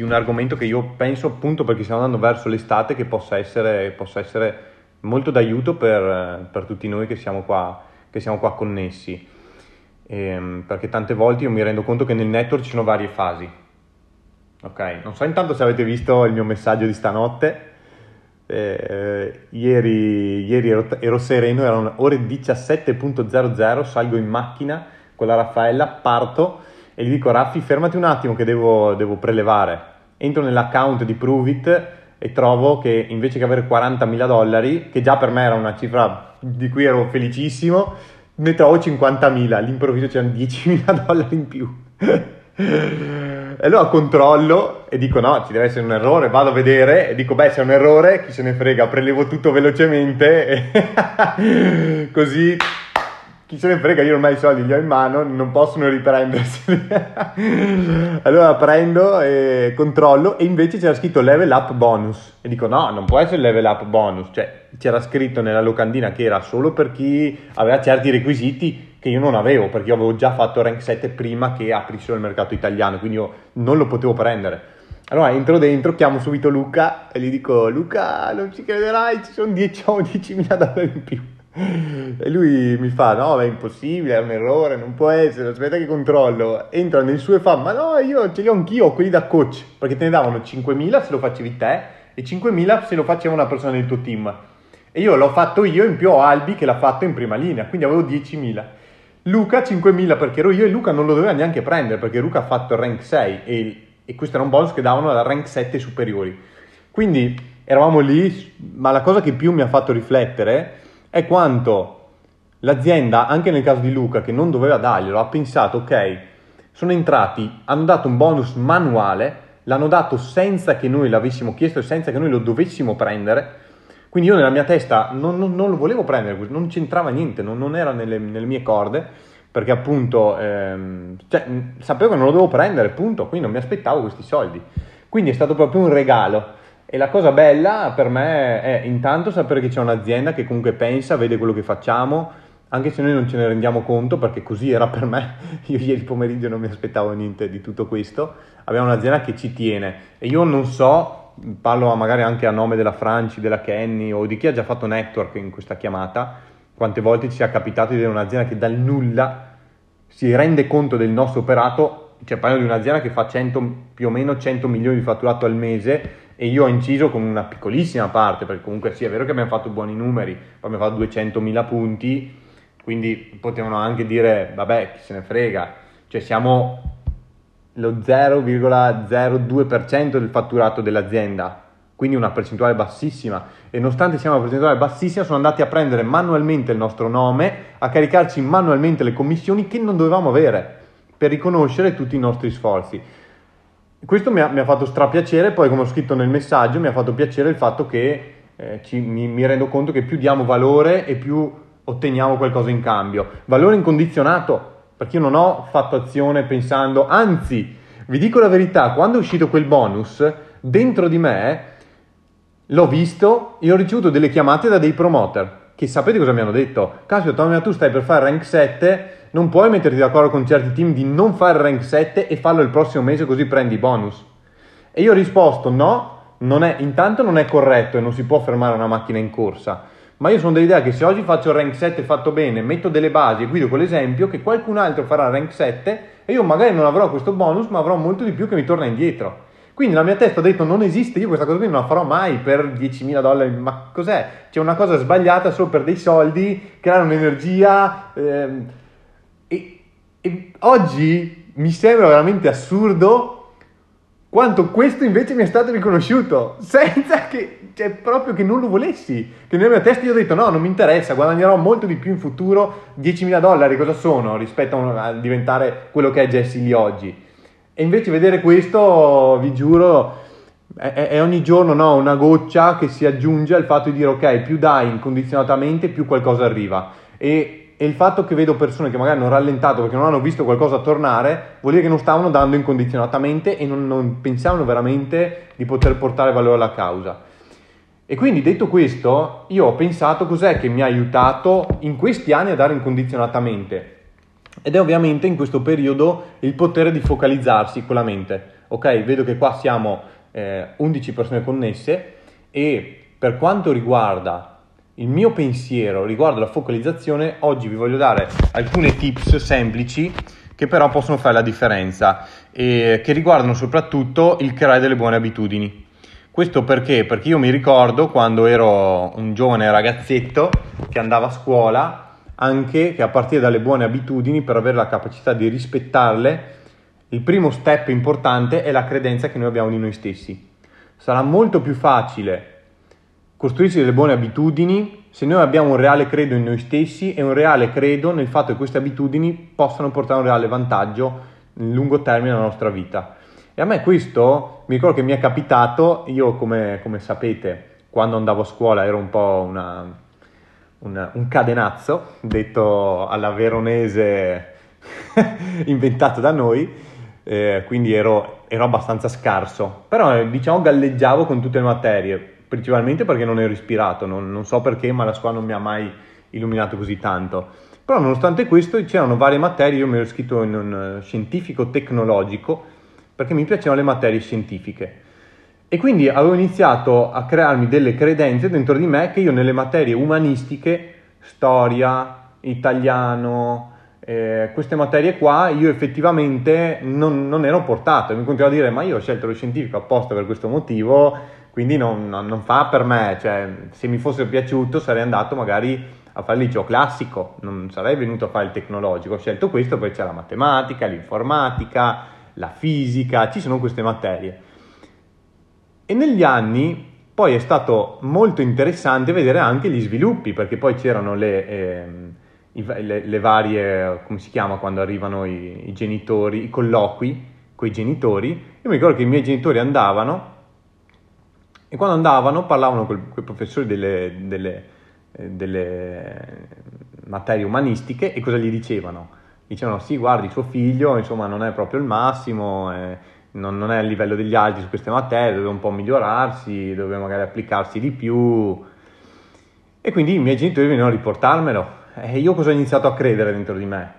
di un argomento che io penso appunto perché stiamo andando verso l'estate che possa essere, possa essere molto d'aiuto per, per, tutti noi che siamo qua, che siamo qua connessi. Ehm, perché tante volte io mi rendo conto che nel network ci sono varie fasi. Ok, non so intanto se avete visto il mio messaggio di stanotte. Eh, ieri, ieri ero, ero, sereno, erano ore 17.00, salgo in macchina con la Raffaella, parto e gli dico Raffi fermati un attimo che devo, devo prelevare. Entro nell'account di Pruvit e trovo che invece che avere 40.000 dollari, che già per me era una cifra di cui ero felicissimo, ne trovo 50.000, all'improvviso c'erano 10.000 dollari in più. e allora controllo e dico no, ci deve essere un errore, vado a vedere e dico beh se è un errore chi se ne frega, prelevo tutto velocemente e così chi se ne frega, io ormai i soldi li ho in mano, non possono riprendersi. allora prendo e controllo e invece c'era scritto level up bonus. E dico no, non può essere level up bonus. Cioè c'era scritto nella locandina che era solo per chi aveva certi requisiti che io non avevo, perché io avevo già fatto rank 7 prima che aprissero il mercato italiano, quindi io non lo potevo prendere. Allora entro dentro, chiamo subito Luca e gli dico Luca non ci crederai, ci sono 10.000 dollari in più. E lui mi fa: No, è impossibile, è un errore, non può essere. Aspetta che controllo. Entra nel suo e fa: Ma no, io ce li ho anch'io, quelli da coach. Perché te ne davano 5.000 se lo facevi te e 5.000 se lo faceva una persona del tuo team. E io l'ho fatto io, in più ho Albi che l'ha fatto in prima linea, quindi avevo 10.000. Luca 5.000 perché ero io e Luca non lo doveva neanche prendere perché Luca ha fatto il rank 6 e, e questo era un bonus che davano da rank 7 superiori. Quindi eravamo lì, ma la cosa che più mi ha fatto riflettere è quanto l'azienda, anche nel caso di Luca, che non doveva darglielo, ha pensato, ok, sono entrati, hanno dato un bonus manuale, l'hanno dato senza che noi l'avessimo chiesto e senza che noi lo dovessimo prendere. Quindi io nella mia testa non, non, non lo volevo prendere, non c'entrava niente, non, non era nelle, nelle, mie corde, perché appunto ehm, cioè, sapevo che non lo dovevo prendere, punto, quindi non mi aspettavo questi soldi. Quindi è stato proprio un regalo. E la cosa bella per me è intanto sapere che c'è un'azienda che comunque pensa, vede quello che facciamo, anche se noi non ce ne rendiamo conto, perché così era per me, io ieri pomeriggio non mi aspettavo niente di tutto questo, abbiamo un'azienda che ci tiene. E io non so, parlo magari anche a nome della Franci, della Kenny o di chi ha già fatto network in questa chiamata, quante volte ci sia capitato di vedere un'azienda che dal nulla si rende conto del nostro operato, cioè parliamo di un'azienda che fa 100, più o meno 100 milioni di fatturato al mese e io ho inciso con una piccolissima parte, perché comunque sì, è vero che abbiamo fatto buoni numeri, poi abbiamo fatto 200.000 punti, quindi potevano anche dire, vabbè, chi se ne frega, cioè siamo lo 0,02% del fatturato dell'azienda, quindi una percentuale bassissima. E nonostante siamo una percentuale bassissima sono andati a prendere manualmente il nostro nome, a caricarci manualmente le commissioni che non dovevamo avere per riconoscere tutti i nostri sforzi questo mi ha, mi ha, fatto strapiacere, poi come ho scritto nel messaggio mi ha fatto piacere il fatto che eh, ci, mi, mi, rendo conto che più diamo valore e più otteniamo qualcosa in cambio. Valore incondizionato, perché io non ho fatto azione pensando, anzi, vi dico la verità, quando è uscito quel bonus, dentro di me l'ho visto e ho ricevuto delle chiamate da dei promoter, che sapete cosa mi hanno detto? Caspita, Tommy, tu stai per fare rank 7 non puoi metterti d'accordo con certi team di non fare rank 7 e farlo il prossimo mese così prendi bonus. E io ho risposto no, non è, intanto non è corretto e non si può fermare una macchina in corsa. Ma io sono dell'idea che se oggi faccio rank 7 fatto bene, metto delle basi e guido con l'esempio, che qualcun altro farà rank 7 e io magari non avrò questo bonus, ma avrò molto di più che mi torna indietro. Quindi la mia testa ha detto non esiste, io questa cosa qui non la farò mai per 10.000 dollari, ma cos'è? C'è una cosa sbagliata solo per dei soldi, creare un'energia... Ehm, e oggi mi sembra veramente assurdo quanto questo invece mi è stato riconosciuto, senza che, cioè proprio che non lo volessi, che nella mia testa io ho detto no, non mi interessa, guadagnerò molto di più in futuro, 10.000 dollari cosa sono rispetto a, a diventare quello che è Jesse lì oggi. E invece vedere questo, vi giuro, è, è ogni giorno no, una goccia che si aggiunge al fatto di dire ok, più dai incondizionatamente, più qualcosa arriva. E e il fatto che vedo persone che magari hanno rallentato perché non hanno visto qualcosa tornare, vuol dire che non stavano dando incondizionatamente e non, non pensavano veramente di poter portare valore alla causa. E quindi detto questo, io ho pensato cos'è che mi ha aiutato in questi anni a dare incondizionatamente. Ed è ovviamente in questo periodo il potere di focalizzarsi con la mente. Ok, vedo che qua siamo eh, 11 persone connesse e per quanto riguarda il mio pensiero riguardo la focalizzazione, oggi vi voglio dare alcune tips semplici che però possono fare la differenza e che riguardano soprattutto il creare delle buone abitudini. Questo perché? Perché io mi ricordo quando ero un giovane ragazzetto che andava a scuola anche che a partire dalle buone abitudini, per avere la capacità di rispettarle, il primo step importante è la credenza che noi abbiamo di noi stessi. Sarà molto più facile costruirsi delle buone abitudini se noi abbiamo un reale credo in noi stessi e un reale credo nel fatto che queste abitudini possano portare un reale vantaggio nel lungo termine nella nostra vita. E a me questo mi ricordo che mi è capitato, io come, come sapete, quando andavo a scuola ero un po' una, un, un cadenazzo, detto alla veronese inventato da noi, eh, quindi ero, ero, abbastanza scarso, però eh, diciamo galleggiavo con tutte le materie, principalmente perché non ero ispirato, non, non so perché, ma la scuola non mi ha mai illuminato così tanto. Però nonostante questo c'erano varie materie, io mi ero iscritto in un eh, scientifico tecnologico perché mi piacevano le materie scientifiche. E quindi avevo iniziato a crearmi delle credenze dentro di me che io nelle materie umanistiche, storia, italiano, eh, queste materie qua, io effettivamente non, non, ero portato. Mi continuavo a dire, ma io ho scelto lo scientifico apposta per questo motivo, quindi non, non, non fa per me. Cioè, se mi fosse piaciuto sarei andato magari a fare il liceo classico, non sarei venuto a fare il tecnologico. Ho scelto questo perché c'è la matematica, l'informatica, la fisica, ci sono queste materie. E negli anni poi è stato molto interessante vedere anche gli sviluppi, perché poi c'erano le, eh, le, le varie, come si chiama quando arrivano i, i genitori, i colloqui con i genitori. Io mi ricordo che i miei genitori andavano e quando andavano parlavano con i professori delle, delle, eh, delle, materie umanistiche e cosa gli dicevano? Dicevano sì, guardi, suo figlio insomma non è proprio il massimo. Eh, non, non, è a livello degli altri su queste materie, deve un po' migliorarsi, deve magari applicarsi di più. E quindi i miei genitori venivano a riportarmelo. E io cosa ho iniziato a credere dentro di me?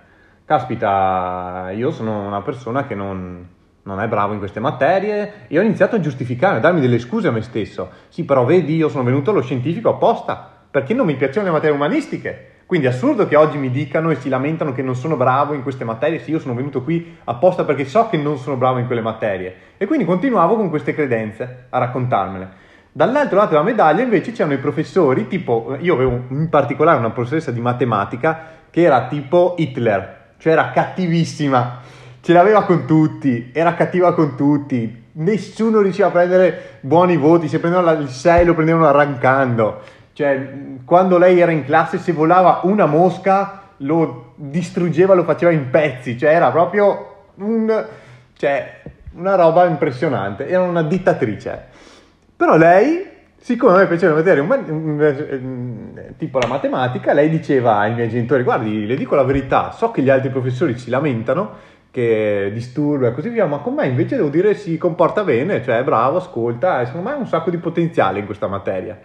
Caspita, io sono una persona che non, non è bravo in queste materie e ho iniziato a giustificare, a darmi delle scuse a me stesso. Sì, però vedi, io sono venuto allo scientifico apposta perché non mi piacevano le materie umanistiche. Quindi è assurdo che oggi mi dicano e si lamentano che non sono bravo in queste materie, se io sono venuto qui apposta perché so che non sono bravo in quelle materie. E quindi continuavo con queste credenze a raccontarmele. Dall'altro lato della medaglia invece c'erano i professori, tipo, io avevo in particolare una professoressa di matematica che era tipo Hitler, cioè era cattivissima, ce l'aveva con tutti, era cattiva con tutti, nessuno riusciva a prendere buoni voti, se prendevano il 6 lo prendevano arrancando. Cioè, quando lei era in classe, se volava una mosca, lo distruggeva, lo faceva in pezzi. Cioè, era proprio un, cioè, una roba impressionante. Era una dittatrice. Però lei, siccome a me piaceva vedere tipo la matematica, lei diceva ai miei genitori, guardi, le dico la verità, so che gli altri professori si lamentano, che disturba e così via, ma con me invece devo dire si comporta bene, cioè è bravo, ascolta, secondo me ha un sacco di potenziale in questa materia.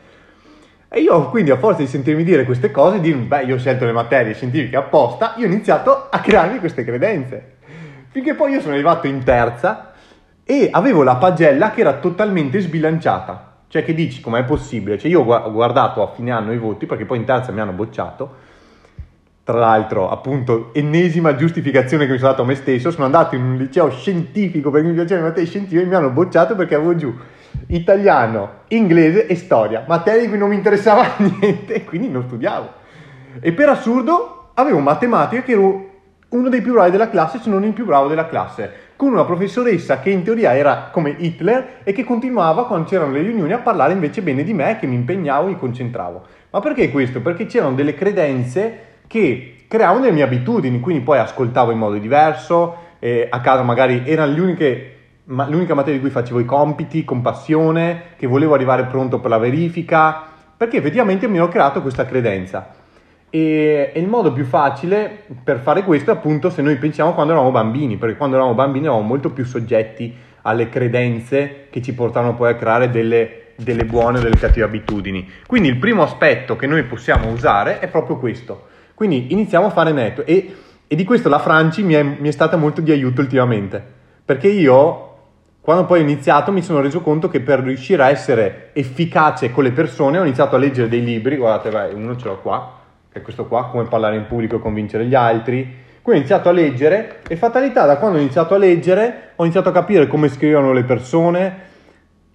E io quindi a forza di sentirmi dire queste cose, di beh, io scelto le materie scientifiche apposta, io ho iniziato a crearmi queste credenze. Finché poi io sono arrivato in terza e avevo la pagella che era totalmente sbilanciata. Cioè che dici, com'è possibile? Cioè io ho guardato a fine anno i voti, perché poi in terza mi hanno bocciato, tra l'altro, appunto, ennesima giustificazione che mi sono dato a me stesso, sono andato in un liceo scientifico perché mi piacevano le materie scientifiche e mi hanno bocciato perché avevo giù italiano, inglese e storia, materie di cui non mi interessava niente e quindi non studiavo. E per assurdo avevo matematica che ero uno dei più bravi della classe, se non il più bravo della classe, con una professoressa che in teoria era come Hitler e che continuava quando c'erano le riunioni a parlare invece bene di me, che mi impegnavo, mi concentravo. Ma perché questo? Perché c'erano delle credenze che creavano delle mie abitudini, quindi poi ascoltavo in modo diverso, eh, a casa magari erano le uniche ma l'unica materia di cui facevo i compiti con passione, che volevo arrivare pronto per la verifica, perché effettivamente mi ero creato questa credenza. E, e, il modo più facile per fare questo è appunto se noi pensiamo quando eravamo bambini, perché quando eravamo bambini eravamo molto più soggetti alle credenze che ci portavano poi a creare delle, delle buone o delle cattive abitudini. Quindi il primo aspetto che noi possiamo usare è proprio questo. Quindi iniziamo a fare netto e E di questo la Franci mi è, mi è stata molto di aiuto ultimamente, perché io quando poi ho iniziato mi sono reso conto che per riuscire a essere efficace con le persone ho iniziato a leggere dei libri, guardate, vai, uno ce l'ho qua, che è questo qua, come parlare in pubblico e convincere gli altri. Quindi ho iniziato a leggere e fatalità, da quando ho iniziato a leggere ho iniziato a capire come scrivevano le persone,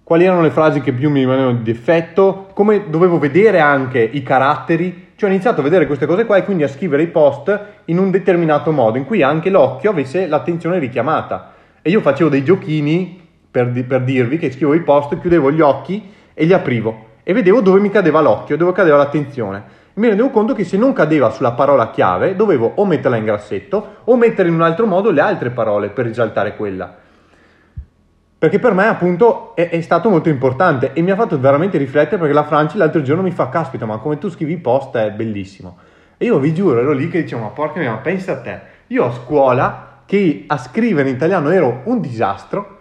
quali erano le frasi che più mi rimanevano di difetto, come dovevo vedere anche i caratteri, cioè ho iniziato a vedere queste cose qua e quindi a scrivere i post in un determinato modo, in cui anche l'occhio avesse l'attenzione richiamata. E io facevo dei giochini per, di, per dirvi che scrivo i post, chiudevo gli occhi e li aprivo e vedevo dove mi cadeva l'occhio, dove cadeva l'attenzione. Mi rendevo conto che se non cadeva sulla parola chiave, dovevo o metterla in grassetto o mettere in un altro modo le altre parole per risaltare quella. Perché per me appunto è, è, stato molto importante e mi ha fatto veramente riflettere perché la Francia l'altro giorno mi fa, caspita, ma come tu scrivi post è bellissimo. E io vi giuro, ero lì che dicevo, ma porca mia, ma pensa a te, io a scuola che a scrivere in italiano ero un disastro,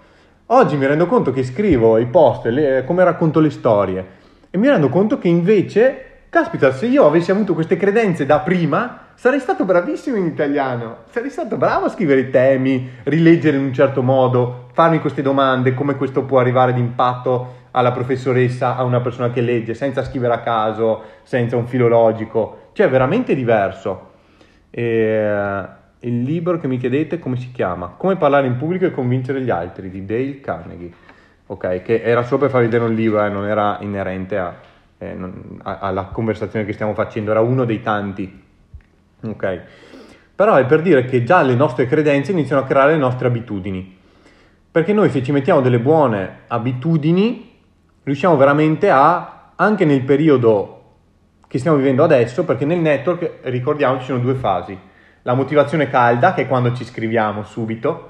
Oggi mi rendo conto che scrivo i post, le, come racconto le storie, e mi rendo conto che invece, caspita, se io avessi avuto queste credenze da prima, sarei stato bravissimo in italiano, sarei stato bravo a scrivere i temi, rileggere in un certo modo, farmi queste domande, come questo può arrivare d'impatto alla professoressa, a una persona che legge, senza scrivere a caso, senza un filologico, cioè è veramente diverso. E il libro che mi chiedete come si chiama? Come parlare in pubblico e convincere gli altri di Dale Carnegie. Ok, che era solo per farvi vedere un libro, eh, non era inerente a, eh, non, a, alla conversazione che stiamo facendo, era uno dei tanti. Ok, però è per dire che già le nostre credenze iniziano a creare le nostre abitudini. Perché noi se ci mettiamo delle buone abitudini, riusciamo veramente a, anche nel periodo che stiamo vivendo adesso, perché nel network, ricordiamo, ci sono due fasi la motivazione calda, che è quando ci scriviamo subito,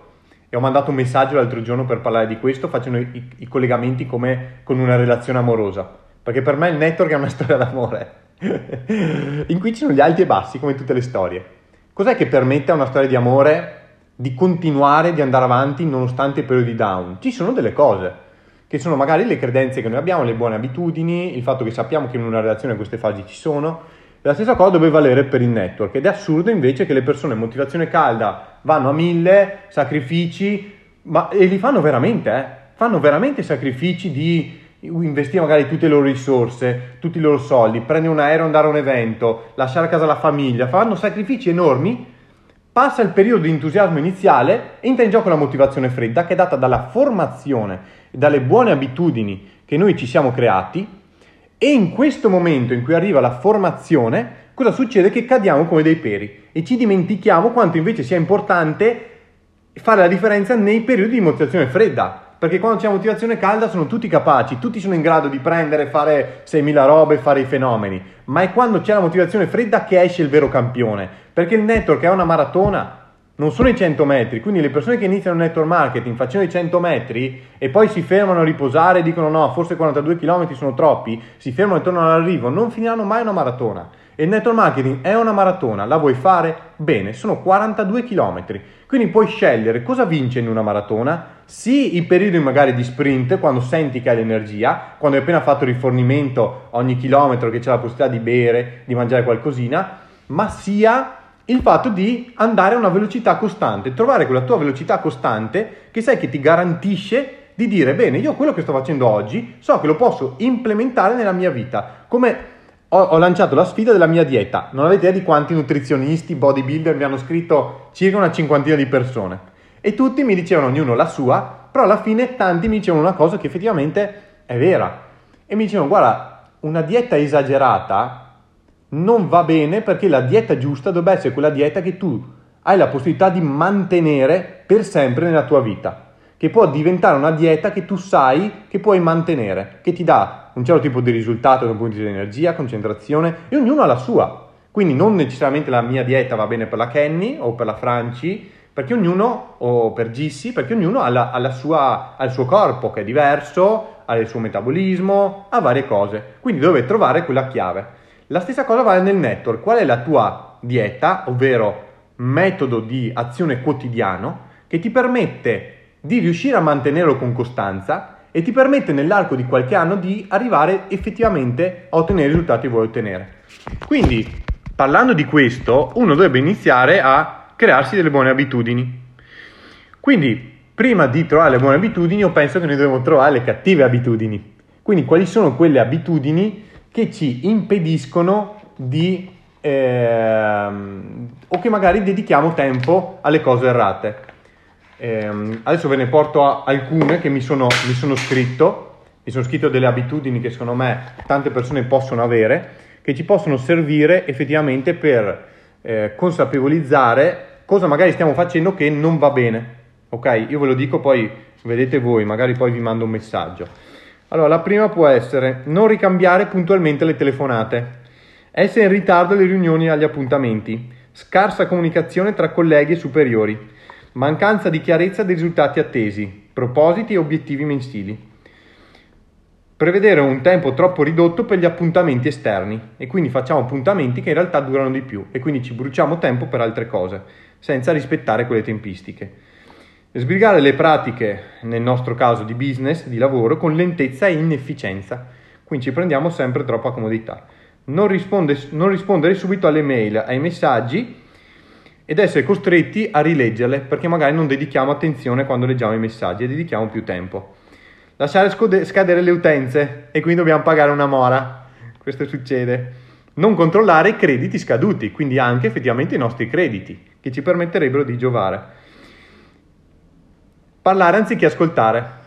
e ho mandato un messaggio l'altro giorno per parlare di questo, facendo i, i collegamenti come con una relazione amorosa, perché per me il network è una storia d'amore, in cui ci sono gli alti e bassi, come tutte le storie. Cos'è che permette a una storia di amore di continuare, di andare avanti nonostante i periodi down? Ci sono delle cose, che sono magari le credenze che noi abbiamo, le buone abitudini, il fatto che sappiamo che in una relazione queste fasi ci sono, la stessa cosa doveva valere per il network ed è assurdo invece che le persone motivazione calda vanno a mille sacrifici, ma e li fanno veramente, eh? fanno veramente sacrifici di investire magari tutte le loro risorse, tutti i loro soldi, prendere un aereo, andare a un evento, lasciare a casa la famiglia, fanno sacrifici enormi, passa il periodo di entusiasmo iniziale, entra in gioco la motivazione fredda che è data dalla formazione e dalle buone abitudini che noi ci siamo creati e in questo momento in cui arriva la formazione, cosa succede? Che cadiamo come dei peri e ci dimentichiamo quanto invece sia importante fare la differenza nei periodi di motivazione fredda. Perché quando c'è motivazione calda sono tutti capaci, tutti sono in grado di prendere, fare 6.000 robe, fare i fenomeni. Ma è quando c'è la motivazione fredda che esce il vero campione. Perché il network è una maratona, non sono i 100 metri, quindi le persone che iniziano il network marketing facendo i 100 metri e poi si fermano a riposare e dicono no, forse 42 km sono troppi, si fermano e tornano all'arrivo, non finiranno mai una maratona. E il network marketing è una maratona, la vuoi fare? Bene, sono 42 km, quindi puoi scegliere cosa vince in una maratona, sì i periodi magari di sprint, quando senti che hai l'energia, quando hai appena fatto rifornimento ogni chilometro che c'è la possibilità di bere, di mangiare qualcosina, ma sia il fatto di andare a una velocità costante, trovare quella tua velocità costante che sai che ti garantisce di dire bene, io quello che sto facendo oggi so che lo posso implementare nella mia vita, come ho, ho lanciato la sfida della mia dieta, non avete idea di quanti nutrizionisti, bodybuilder mi hanno scritto circa una cinquantina di persone. E tutti mi dicevano ognuno la sua, però alla fine tanti mi dicevano una cosa che effettivamente è vera. E mi dicevano guarda, una dieta esagerata non va bene perché la dieta giusta dovrebbe essere quella dieta che tu hai la possibilità di mantenere per sempre nella tua vita, che può diventare una dieta che tu sai che puoi mantenere, che ti dà un certo tipo di risultato da un punto di vista di energia, concentrazione e ognuno ha la sua. Quindi non necessariamente la mia dieta va bene per la Kenny o per la Franci, perché ognuno, o per Gissi, perché ognuno ha, la, ha, la sua, ha il suo corpo che è diverso, ha il suo metabolismo, ha varie cose. Quindi dove trovare quella chiave. La stessa cosa vale nel network. Qual è la tua dieta, ovvero metodo di azione quotidiano, che ti permette di riuscire a mantenerlo con costanza e ti permette nell'arco di qualche anno di arrivare effettivamente a ottenere i risultati che vuoi ottenere. Quindi, parlando di questo, uno dovrebbe iniziare a crearsi delle buone abitudini. Quindi, prima di trovare le buone abitudini, io penso che noi dobbiamo trovare le cattive abitudini. Quindi, quali sono quelle abitudini che ci impediscono di... Ehm, o che magari dedichiamo tempo alle cose errate. Ehm, adesso ve ne porto alcune che mi sono, mi sono scritto mi sono scritto delle abitudini che secondo me tante persone possono avere, che ci possono servire effettivamente per eh, consapevolizzare cosa magari stiamo facendo che non va bene. Ok? Io ve lo dico, poi vedete voi, magari poi vi mando un messaggio. Allora, la prima può essere non ricambiare puntualmente le telefonate, essere in ritardo alle riunioni e agli appuntamenti, scarsa comunicazione tra colleghi e superiori, mancanza di chiarezza dei risultati attesi, propositi e obiettivi mensili. Prevedere un tempo troppo ridotto per gli appuntamenti esterni. E quindi facciamo appuntamenti che in realtà durano di più. E quindi ci bruciamo tempo per altre cose senza rispettare quelle tempistiche. Sbrigare le pratiche, nel nostro caso di business, di lavoro, con lentezza e inefficienza, quindi ci prendiamo sempre troppa comodità. Non, risponde, non rispondere subito alle mail, ai messaggi ed essere costretti a rileggerle perché magari non dedichiamo attenzione quando leggiamo i messaggi e dedichiamo più tempo lasciare scadere le utenze e quindi dobbiamo pagare una mora. Questo succede. Non controllare i crediti scaduti, quindi anche effettivamente i nostri crediti, che ci permetterebbero di giovare. Parlare anziché ascoltare.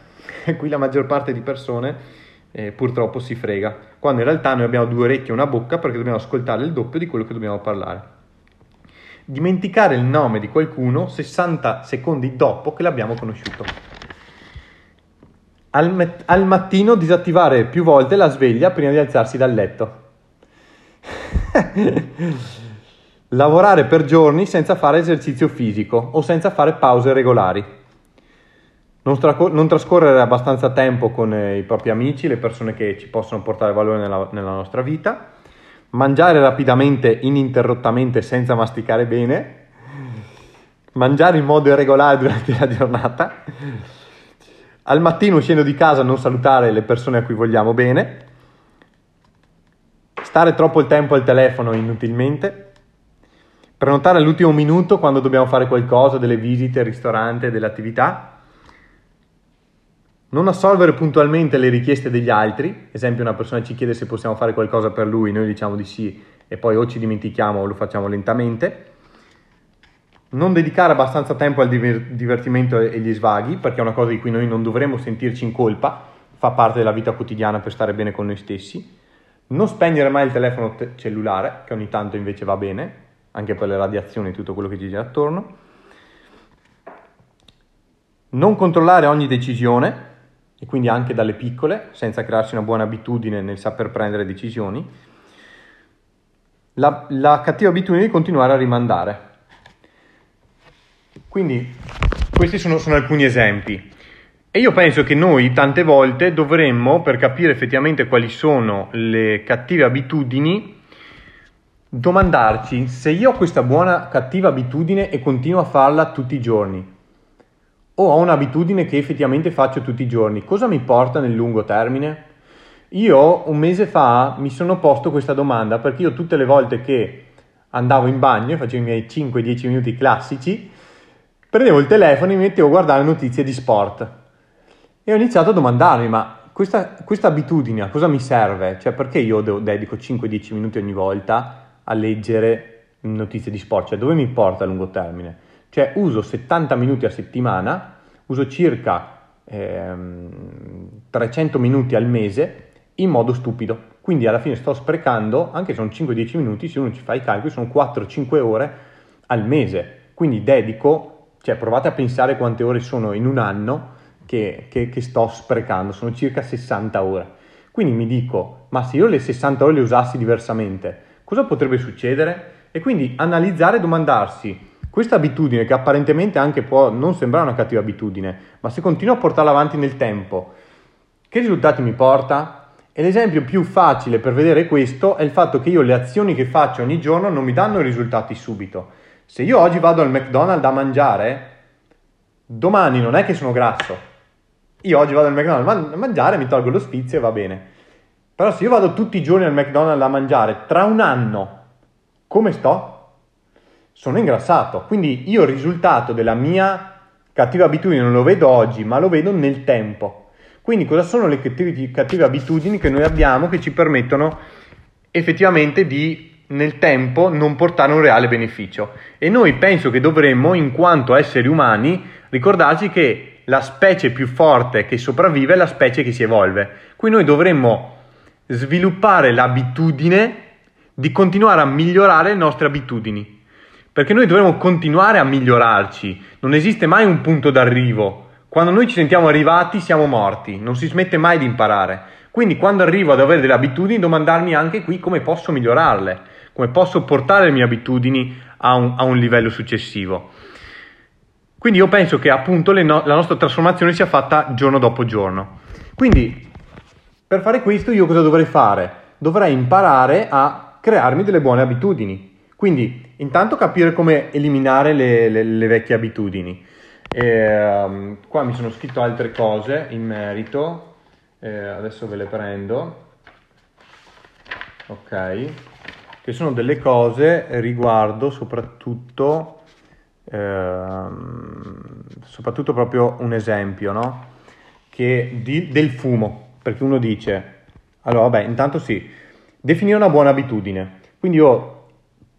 E qui la maggior parte di persone eh, purtroppo si frega, quando in realtà noi abbiamo due orecchie e una bocca perché dobbiamo ascoltare il doppio di quello che dobbiamo parlare. Dimenticare il nome di qualcuno 60 secondi dopo che l'abbiamo conosciuto al, met- al mattino disattivare più volte la sveglia prima di alzarsi dal letto. Lavorare per giorni senza fare esercizio fisico o senza fare pause regolari. Non, tra- non trascorrere abbastanza tempo con eh, i propri amici, le persone che ci possono portare valore nella, nella nostra vita. Mangiare rapidamente, ininterrottamente, senza masticare bene. Mangiare in modo irregolare durante la giornata al mattino uscendo di casa non salutare le persone a cui vogliamo bene, stare troppo il tempo al telefono inutilmente, prenotare all'ultimo minuto quando dobbiamo fare qualcosa, delle visite ristorante, delle attività, non assolvere puntualmente le richieste degli altri, esempio una persona ci chiede se possiamo fare qualcosa per lui, noi diciamo di sì e poi o ci dimentichiamo o lo facciamo lentamente, non dedicare abbastanza tempo al divertimento e agli svaghi, perché è una cosa di cui noi non dovremmo sentirci in colpa, fa parte della vita quotidiana per stare bene con noi stessi, non spegnere mai il telefono te- cellulare, che ogni tanto invece va bene, anche per le radiazioni e tutto quello che ci gira attorno, non controllare ogni decisione, e quindi anche dalle piccole, senza crearsi una buona abitudine nel saper prendere decisioni, la, la cattiva abitudine di continuare a rimandare quindi questi sono, sono alcuni esempi. E io penso che noi tante volte dovremmo, per capire effettivamente quali sono le cattive abitudini, domandarci se io ho questa buona cattiva abitudine e continuo a farla tutti i giorni, o ho un'abitudine che effettivamente faccio tutti i giorni, cosa mi porta nel lungo termine? Io un mese fa mi sono posto questa domanda perché io tutte le volte che andavo in bagno, facevo i miei 5-10 minuti classici, prendevo il telefono e mi mettevo a guardare notizie di sport e ho iniziato a domandarmi ma questa, questa abitudine a cosa mi serve? Cioè perché io dedico 5-10 minuti ogni volta a leggere notizie di sport? Cioè dove mi porta a lungo termine? Cioè uso 70 minuti a settimana, uso circa ehm, 300 minuti al mese in modo stupido. Quindi alla fine sto sprecando, anche se sono 5-10 minuti, se uno ci fa i calcoli, sono 4-5 ore al mese. Quindi dedico cioè provate a pensare quante ore sono in un anno che, che, che sto sprecando, sono circa 60 ore. Quindi mi dico, ma se io le 60 ore le usassi diversamente, cosa potrebbe succedere? E quindi analizzare e domandarsi, questa abitudine che apparentemente anche può non sembrare una cattiva abitudine, ma se continuo a portarla avanti nel tempo, che risultati mi porta? E l'esempio più facile per vedere questo è il fatto che io le azioni che faccio ogni giorno non mi danno risultati subito se io oggi vado al McDonald's a mangiare, domani non è che sono grasso. Io oggi vado al McDonald's a mangiare, mi tolgo lo sfizio e va bene. Però se io vado tutti i giorni al McDonald's a mangiare, tra un anno, come sto? Sono ingrassato. Quindi io il risultato della mia cattiva abitudine non lo vedo oggi, ma lo vedo nel tempo. Quindi cosa sono le cattive, abitudini che noi abbiamo che ci permettono effettivamente di nel tempo non portare un reale beneficio? E noi penso che dovremmo, in quanto esseri umani, ricordarci che la specie più forte che sopravvive è la specie che si evolve. Quindi noi dovremmo sviluppare l'abitudine di continuare a migliorare le nostre abitudini. Perché noi dovremmo continuare a migliorarci, non esiste mai un punto d'arrivo. Quando noi ci sentiamo arrivati siamo morti, non si smette mai di imparare. Quindi quando arrivo ad avere delle abitudini domandarmi anche qui come posso migliorarle, come posso portare le mie abitudini a un, a un livello successivo. Quindi io penso che appunto no- la nostra trasformazione sia fatta giorno dopo giorno. Quindi per fare questo io cosa dovrei fare? Dovrei imparare a crearmi delle buone abitudini. Quindi intanto capire come eliminare le, le, le vecchie abitudini. E, um, qua mi sono scritto altre cose in merito, eh, adesso ve le prendo. Ok, che sono delle cose riguardo soprattutto Ehm, soprattutto proprio un esempio, no? Che di, del fumo, perché uno dice, allora vabbè, intanto sì, definire una buona abitudine. Quindi io,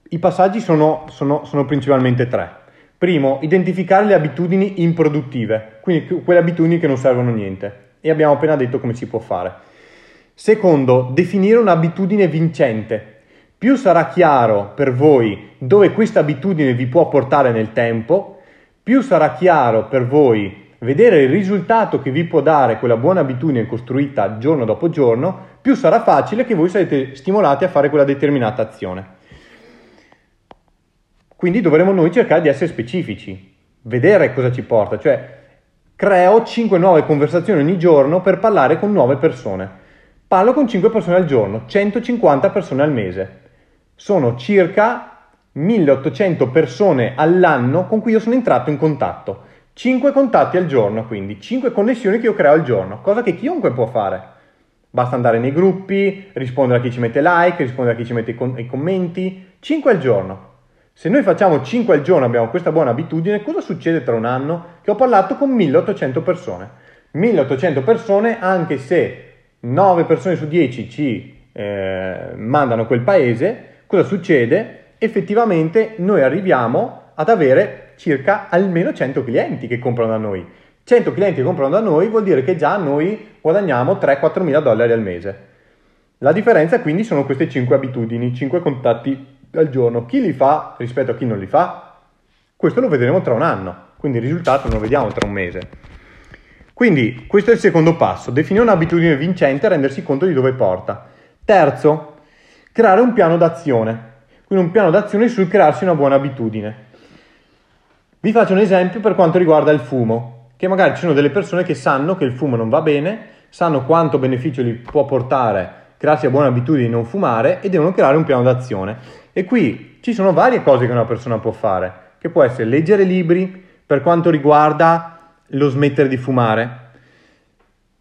i passaggi sono, sono, sono principalmente tre. Primo, identificare le abitudini improduttive, quindi quelle abitudini che non servono a niente. E abbiamo appena detto come si può fare. Secondo, definire un'abitudine vincente, più sarà chiaro per voi dove questa abitudine vi può portare nel tempo, più sarà chiaro per voi vedere il risultato che vi può dare quella buona abitudine costruita giorno dopo giorno, più sarà facile che voi sarete stimolati a fare quella determinata azione. Quindi dovremo noi cercare di essere specifici, vedere cosa ci porta, cioè creo 5 nuove conversazioni ogni giorno per parlare con nuove persone. Parlo con 5 persone al giorno, 150 persone al mese sono circa 1800 persone all'anno con cui io sono entrato in contatto. 5 contatti al giorno, quindi 5 connessioni che io creo al giorno, cosa che chiunque può fare. Basta andare nei gruppi, rispondere a chi ci mette like, rispondere a chi ci mette i, commenti, 5 al giorno. Se noi facciamo 5 al giorno, abbiamo questa buona abitudine, cosa succede tra un anno? Che ho parlato con 1800 persone. 1800 persone, anche se 9 persone su 10 ci eh, mandano quel paese, cosa succede? Effettivamente noi arriviamo ad avere circa almeno 100 clienti che comprano da noi. 100 clienti che comprano da noi vuol dire che già noi guadagniamo 3-4 mila dollari al mese. La differenza quindi sono queste 5 abitudini, 5 contatti al giorno. Chi li fa rispetto a chi non li fa? Questo lo vedremo tra un anno, quindi il risultato non lo vediamo tra un mese. Quindi questo è il secondo passo, definire un'abitudine vincente e rendersi conto di dove porta. Terzo, creare un piano d'azione. Quindi un piano d'azione sul crearsi una buona abitudine. Vi faccio un esempio per quanto riguarda il fumo, che magari ci sono delle persone che sanno che il fumo non va bene, sanno quanto beneficio gli può portare crearsi la buona abitudine di non fumare e devono creare un piano d'azione. E qui ci sono varie cose che una persona può fare, che può essere leggere libri per quanto riguarda lo smettere di fumare,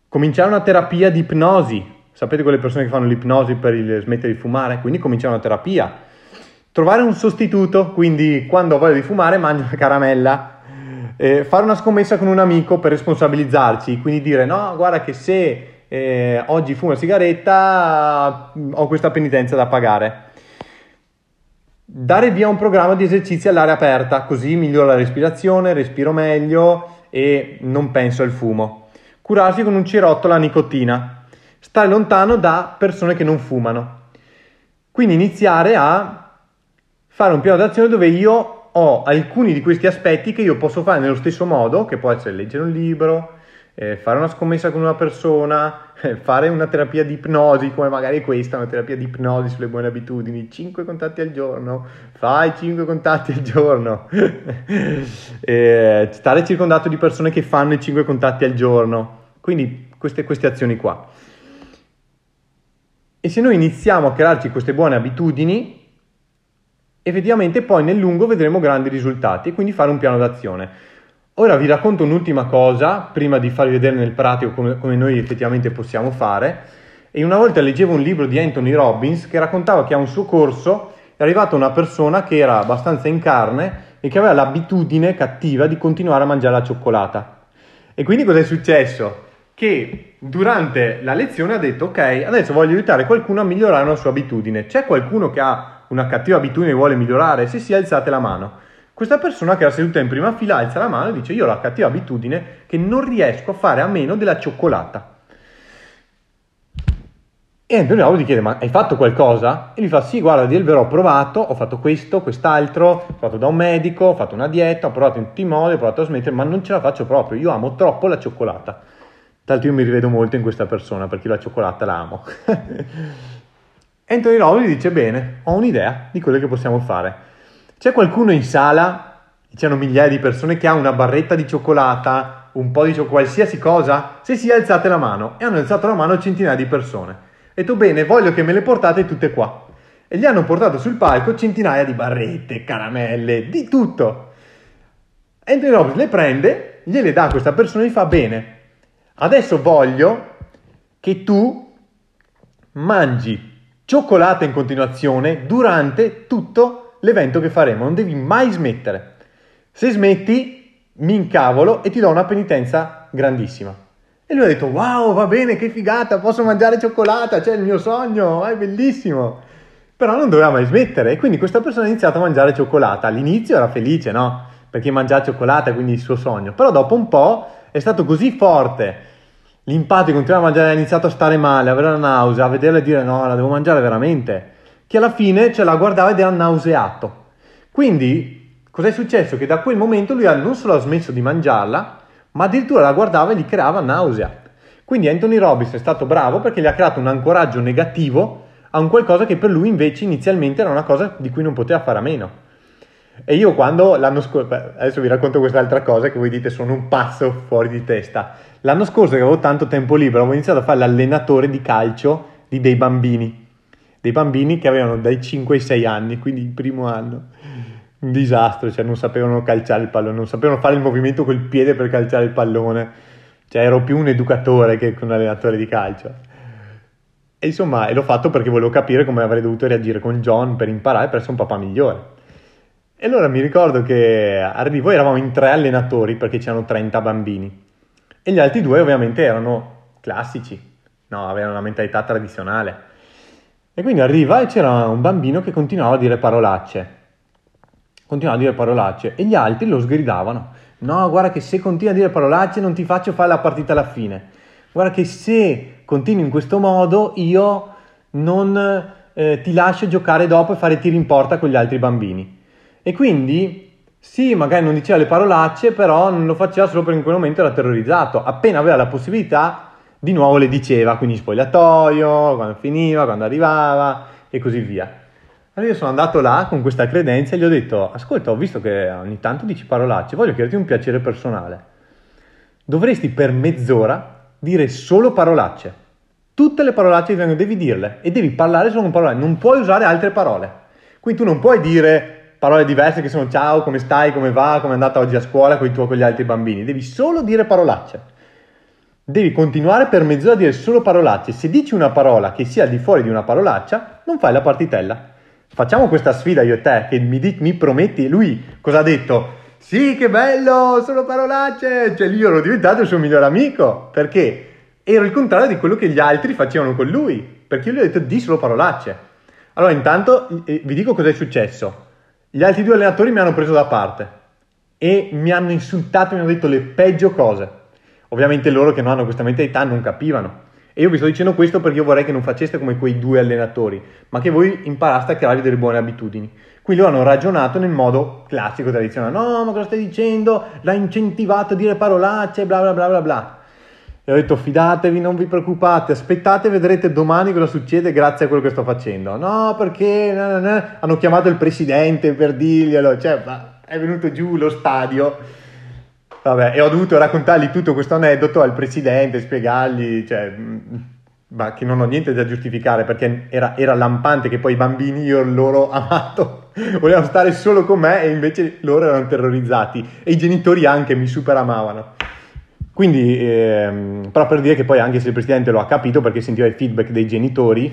cominciare una terapia di ipnosi Sapete quelle persone che fanno l'ipnosi per il smettere di fumare? Quindi cominciare una terapia. Trovare un sostituto, quindi quando ho voglia di fumare mangio una caramella. Eh, fare una scommessa con un amico per responsabilizzarci, quindi dire no, guarda che se eh, oggi fumo una sigaretta ho questa penitenza da pagare. Dare via un programma di esercizi all'aria aperta, così migliora la respirazione, respiro meglio e non penso al fumo. Curarsi con un cerotto alla nicotina, stare lontano da persone che non fumano. Quindi iniziare a fare un piano d'azione dove io ho alcuni di questi aspetti che io posso fare nello stesso modo, che può essere leggere un libro, eh, fare una scommessa con una persona, eh, fare una terapia di ipnosi, come magari questa, una terapia di ipnosi sulle buone abitudini, 5 contatti al giorno, fai 5 contatti al giorno, eh, stare circondato di persone che fanno i 5 contatti al giorno, quindi queste, queste azioni qua. E se noi iniziamo a crearci queste buone abitudini, effettivamente poi nel lungo vedremo grandi risultati e quindi fare un piano d'azione. Ora vi racconto un'ultima cosa, prima di farvi vedere nel pratico come, come noi effettivamente possiamo fare. E una volta leggevo un libro di Anthony Robbins che raccontava che ha un suo corso è arrivata una persona che era abbastanza in carne e che aveva l'abitudine cattiva di continuare a mangiare la cioccolata. E quindi cosa è successo? Che durante la lezione ha detto ok, adesso voglio aiutare qualcuno a migliorare una sua abitudine. C'è qualcuno che ha una cattiva abitudine e vuole migliorare? Se sì, alzate la mano. Questa persona che era seduta in prima fila alza la mano e dice io ho la cattiva abitudine che non riesco a fare a meno della cioccolata. E Anthony Robbins gli chiede, ma hai fatto qualcosa? E gli fa, sì, guarda, di vero, ho provato, ho fatto questo, quest'altro, ho fatto da un medico, ho fatto una dieta, ho provato in tutti i modi, ho provato a smettere, ma non ce la faccio proprio, io amo troppo la cioccolata. Tanto io mi rivedo molto in questa persona, perché la cioccolata la amo. Anthony Robbins dice, bene, ho un'idea di quello che possiamo fare. C'è qualcuno in sala, c'erano migliaia di persone, che ha una barretta di cioccolata, un po' di cioccolata, qualsiasi cosa? Se sì, alzate la mano. E hanno alzato la mano centinaia di persone. E detto bene, voglio che me le portate tutte qua. E gli hanno portato sul palco centinaia di barrette, caramelle, di tutto. Anthony Robbins le prende, gliele dà a questa persona e gli fa bene. Adesso voglio che tu mangi cioccolata in continuazione durante tutto l'evento che faremo. Non devi mai smettere. Se smetti, mi incavolo e ti do una penitenza grandissima. E lui ha detto, wow, va bene, che figata, posso mangiare cioccolata, c'è il mio sogno, è bellissimo. Però non doveva mai smettere e quindi questa persona ha iniziato a mangiare cioccolata. All'inizio era felice, no? Perché mangiava cioccolata, quindi il suo sogno. Però dopo un po' è stato così forte l'impatto di continuare a mangiare, ha iniziato a stare male, avere la nausea, a vederla e dire no, la devo mangiare veramente, che alla fine ce la guardava ed era nauseato. Quindi, cos'è successo? Che da quel momento lui non solo ha smesso di mangiarla, ma addirittura la guardava e gli creava nausea. Quindi Anthony Robbins è stato bravo perché gli ha creato un ancoraggio negativo a un qualcosa che per lui invece inizialmente era una cosa di cui non poteva fare a meno. E io quando l'anno scorso, adesso vi racconto quest'altra cosa che voi dite sono un pazzo fuori di testa. L'anno scorso che avevo tanto tempo libero avevo iniziato a fare l'allenatore di calcio di dei bambini, dei bambini che avevano dai 5 ai 6 anni, quindi il primo anno un disastro, cioè non sapevano calciare il pallone, non sapevano fare il movimento col piede per calciare il pallone, cioè ero più un educatore che un allenatore di calcio. E insomma, e l'ho fatto perché volevo capire come avrei dovuto reagire con John per imparare per essere un papà migliore. E allora mi ricordo che arrivo, eravamo in tre allenatori perché c'erano 30 bambini e gli altri due ovviamente erano classici, no, avevano una mentalità tradizionale. E quindi arriva e c'era un bambino che continuava a dire parolacce continuava a dire parolacce e gli altri lo sgridavano. No, guarda che se continui a dire parolacce non ti faccio fare la partita alla fine. Guarda che se continui in questo modo io non eh, ti lascio giocare dopo e fare tiri in porta con gli altri bambini. E quindi sì, magari non diceva le parolacce, però non lo faceva solo perché in quel momento era terrorizzato. Appena aveva la possibilità, di nuovo le diceva, quindi spogliatoio, quando finiva, quando arrivava e così via. Allora io sono andato là con questa credenza e gli ho detto, ascolta, ho visto che ogni tanto dici parolacce, voglio chiederti un piacere personale. Dovresti per mezz'ora dire solo parolacce. Tutte le parolacce che vengono devi dirle e devi parlare solo con parole, non puoi usare altre parole. Quindi tu non puoi dire parole diverse che sono ciao, come stai, come va, come è andata oggi a scuola con i tuoi con gli altri bambini, devi solo dire parolacce. Devi continuare per mezz'ora a dire solo parolacce. Se dici una parola che sia al di fuori di una parolaccia, non fai la partitella facciamo questa sfida io e te, che mi, di, mi prometti, lui cosa ha detto? Sì, che bello, sono parolacce, cioè io ero diventato il suo migliore amico, perché ero il contrario di quello che gli altri facevano con lui, perché io gli ho detto di solo parolacce. Allora intanto vi dico cosa è successo. Gli altri due allenatori mi hanno preso da parte e mi hanno insultato, mi hanno detto le peggio cose. Ovviamente loro che non hanno questa mentalità non capivano. E io vi sto dicendo questo perché io vorrei che non faceste come quei due allenatori, ma che voi imparaste a crearvi delle buone abitudini. Quindi loro hanno ragionato nel modo classico, tradizionale. No, ma cosa stai dicendo? L'ha incentivato a dire parolacce, bla bla bla bla bla. E ho detto fidatevi, non vi preoccupate, aspettate vedrete domani cosa succede grazie a quello che sto facendo. No, perché no, no, no. hanno chiamato il presidente per dirglielo, cioè è venuto giù lo stadio Vabbè, e ho dovuto raccontargli tutto questo aneddoto al presidente, spiegargli, cioè, ma che non ho niente da giustificare perché era, era lampante che poi i bambini, io loro amato, volevano stare solo con me e invece loro erano terrorizzati e i genitori anche mi super amavano. Quindi, ehm, però per dire che poi anche se il presidente lo ha capito perché sentiva il feedback dei genitori,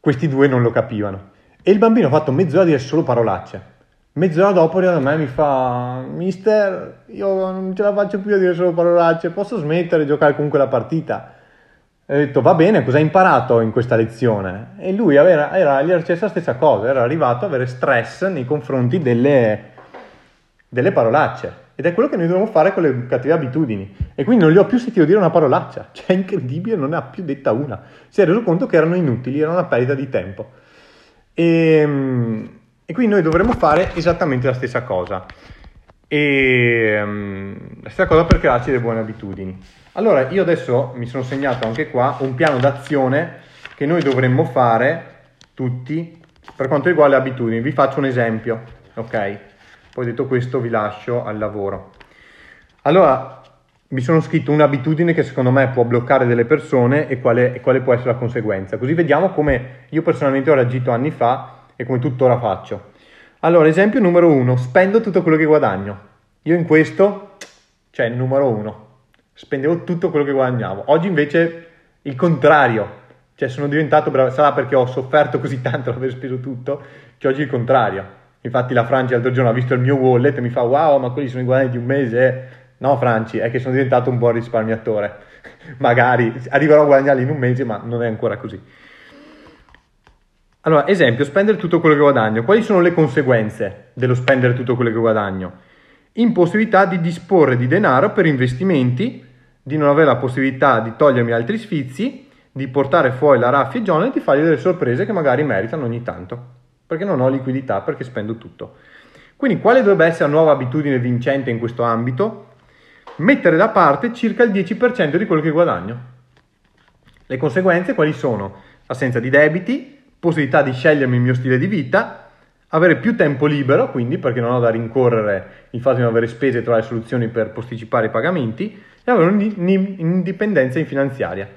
questi due non lo capivano. E il bambino ha fatto mezz'ora a dire solo parolacce. Mezz'ora dopo arriva da me e mi fa, mister, io non ce la faccio più a dire solo parolacce, posso smettere di giocare comunque la partita? E ho detto, va bene, cosa hai imparato in questa lezione? E lui aveva, era, gli era successa la stessa cosa, era arrivato ad avere stress nei confronti delle, delle parolacce. Ed è quello che noi dobbiamo fare con le cattive abitudini. E quindi non gli ho più sentito dire una parolaccia. Cioè, è incredibile, non ne ha più detta una. Si è reso conto che erano inutili, era una perdita di tempo. E, ehm, e quindi noi dovremmo fare esattamente la stessa cosa. E um, la stessa cosa per crearci le buone abitudini. Allora, io adesso mi sono segnato anche qua un piano d'azione che noi dovremmo fare tutti per quanto riguarda le abitudini. Vi faccio un esempio, ok? Poi detto questo vi lascio al lavoro. Allora, mi sono scritto un'abitudine che secondo me può bloccare delle persone e quale, e quale può essere la conseguenza. Così vediamo come io personalmente ho reagito anni fa e come tuttora faccio. Allora, esempio numero uno, spendo tutto quello che guadagno. Io in questo, cioè numero uno, spendevo tutto quello che guadagnavo. Oggi invece il contrario, cioè sono diventato bravo, sarà perché ho sofferto così tanto ad aver speso tutto, che oggi il contrario. Infatti la Franci l'altro giorno ha visto il mio wallet e mi fa wow, ma quelli sono i guadagni di un mese. No, Franci, è che sono diventato un buon risparmiatore. Magari arriverò a guadagnarli in un mese, ma non è ancora così. Allora, esempio, spendere tutto quello che guadagno. Quali sono le conseguenze dello spendere tutto quello che guadagno? Impossibilità di disporre di denaro per investimenti, di non avere la possibilità di togliermi altri sfizi, di portare fuori la raffia e John e di fargli delle sorprese che magari meritano ogni tanto perché non ho liquidità, perché spendo tutto. Quindi quale dovrebbe essere la nuova abitudine vincente in questo ambito? Mettere da parte circa il 10% di quello che guadagno. Le conseguenze quali sono? Assenza di debiti, possibilità di scegliermi il mio stile di vita, avere più tempo libero, quindi perché non ho da rincorrere il fatto di non avere spese e trovare soluzioni per posticipare i pagamenti, e avere un'indipendenza in finanziaria.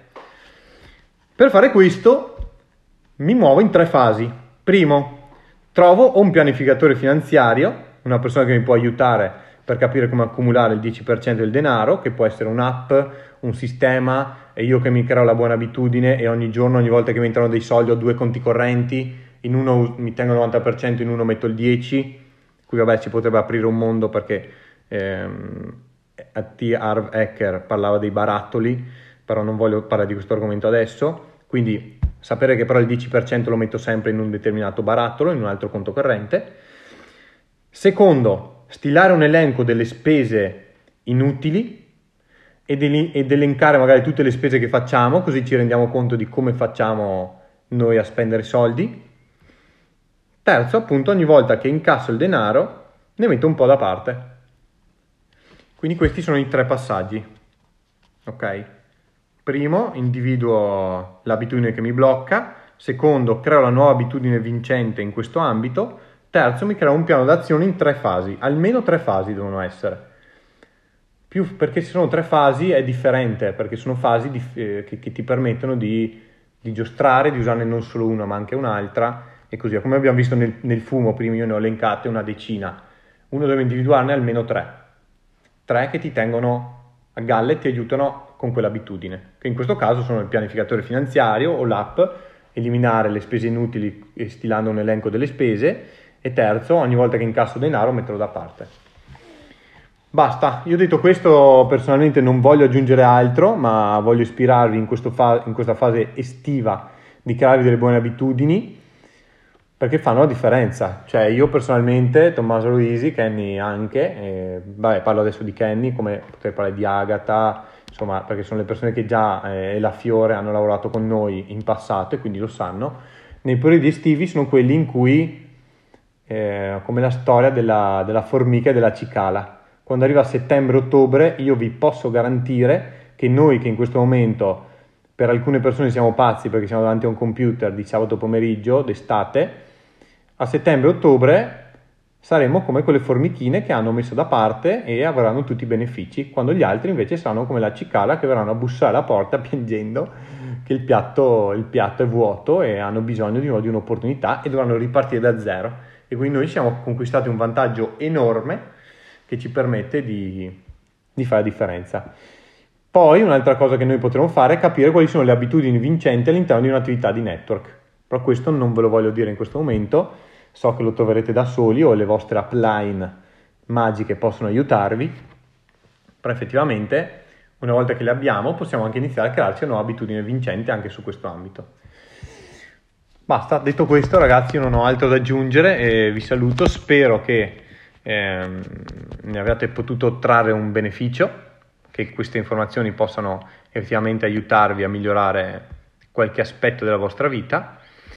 Per fare questo mi muovo in tre fasi. Primo, Trovo un pianificatore finanziario, una persona che mi può aiutare per capire come accumulare il 10% del denaro, che può essere un'app, un sistema, e io che mi creo la buona abitudine e ogni giorno, ogni volta che mi entrano dei soldi ho due conti correnti, in uno mi tengo il 90%, in uno metto il 10%, qui vabbè ci potrebbe aprire un mondo perché ehm, T. Harv Ecker parlava dei barattoli, però non voglio parlare di questo argomento adesso, quindi Sapere che però il 10% lo metto sempre in un determinato barattolo, in un altro conto corrente. Secondo, stilare un elenco delle spese inutili ed, elencare magari tutte le spese che facciamo, così ci rendiamo conto di come facciamo noi a spendere soldi. Terzo, appunto, ogni volta che incasso il denaro, ne metto un po' da parte. Quindi questi sono i tre passaggi. Ok? Primo, individuo l'abitudine che mi blocca. Secondo, creo la nuova abitudine vincente in questo ambito. Terzo, mi creo un piano d'azione in tre fasi. Almeno tre fasi devono essere. Più, perché se sono tre fasi è differente, perché sono fasi di, eh, che, che, ti permettono di, di, giostrare, di usarne non solo una ma anche un'altra e così. Come abbiamo visto nel, nel fumo, prima io ne ho elencate una decina. Uno deve individuarne almeno tre. Tre che ti tengono a galle e ti aiutano con quell'abitudine, che in questo caso sono il pianificatore finanziario o l'app, eliminare le spese inutili stilando un elenco delle spese e terzo, ogni volta che incasso denaro metterlo da parte. Basta, io detto questo personalmente non voglio aggiungere altro, ma voglio ispirarvi in, fa- in questa fase estiva di crearvi delle buone abitudini perché fanno la differenza. Cioè, io personalmente, Tommaso Luisi, Kenny anche, eh, vabbè, parlo adesso di Kenny, come potrei parlare di Agatha, insomma, perché sono le persone che già eh, la Fiore hanno lavorato con noi in passato e quindi lo sanno. Nei periodi estivi sono quelli in cui, eh, come la storia della, della formica e della cicala, quando arriva settembre-ottobre, io vi posso garantire che noi che in questo momento per alcune persone siamo pazzi perché siamo davanti a un computer di sabato pomeriggio d'estate, a settembre-ottobre saremo come quelle formichine che hanno messo da parte e avranno tutti i benefici, quando gli altri invece saranno come la cicala che verranno a bussare alla porta piangendo che il piatto, il piatto è vuoto e hanno bisogno di, di un'opportunità e dovranno ripartire da zero. E quindi noi siamo conquistati un vantaggio enorme che ci permette di, di fare la differenza. Poi un'altra cosa che noi potremo fare è capire quali sono le abitudini vincenti all'interno di un'attività di network. però questo non ve lo voglio dire in questo momento, so che lo troverete da soli o le vostre upline magiche possono aiutarvi, però effettivamente una volta che le abbiamo possiamo anche iniziare a crearci una nuova abitudine vincente anche su questo ambito. Basta, detto questo ragazzi non ho altro da aggiungere e vi saluto, spero che ehm, ne abbiate potuto trarre un beneficio, che queste informazioni possano effettivamente aiutarvi a migliorare qualche aspetto della vostra vita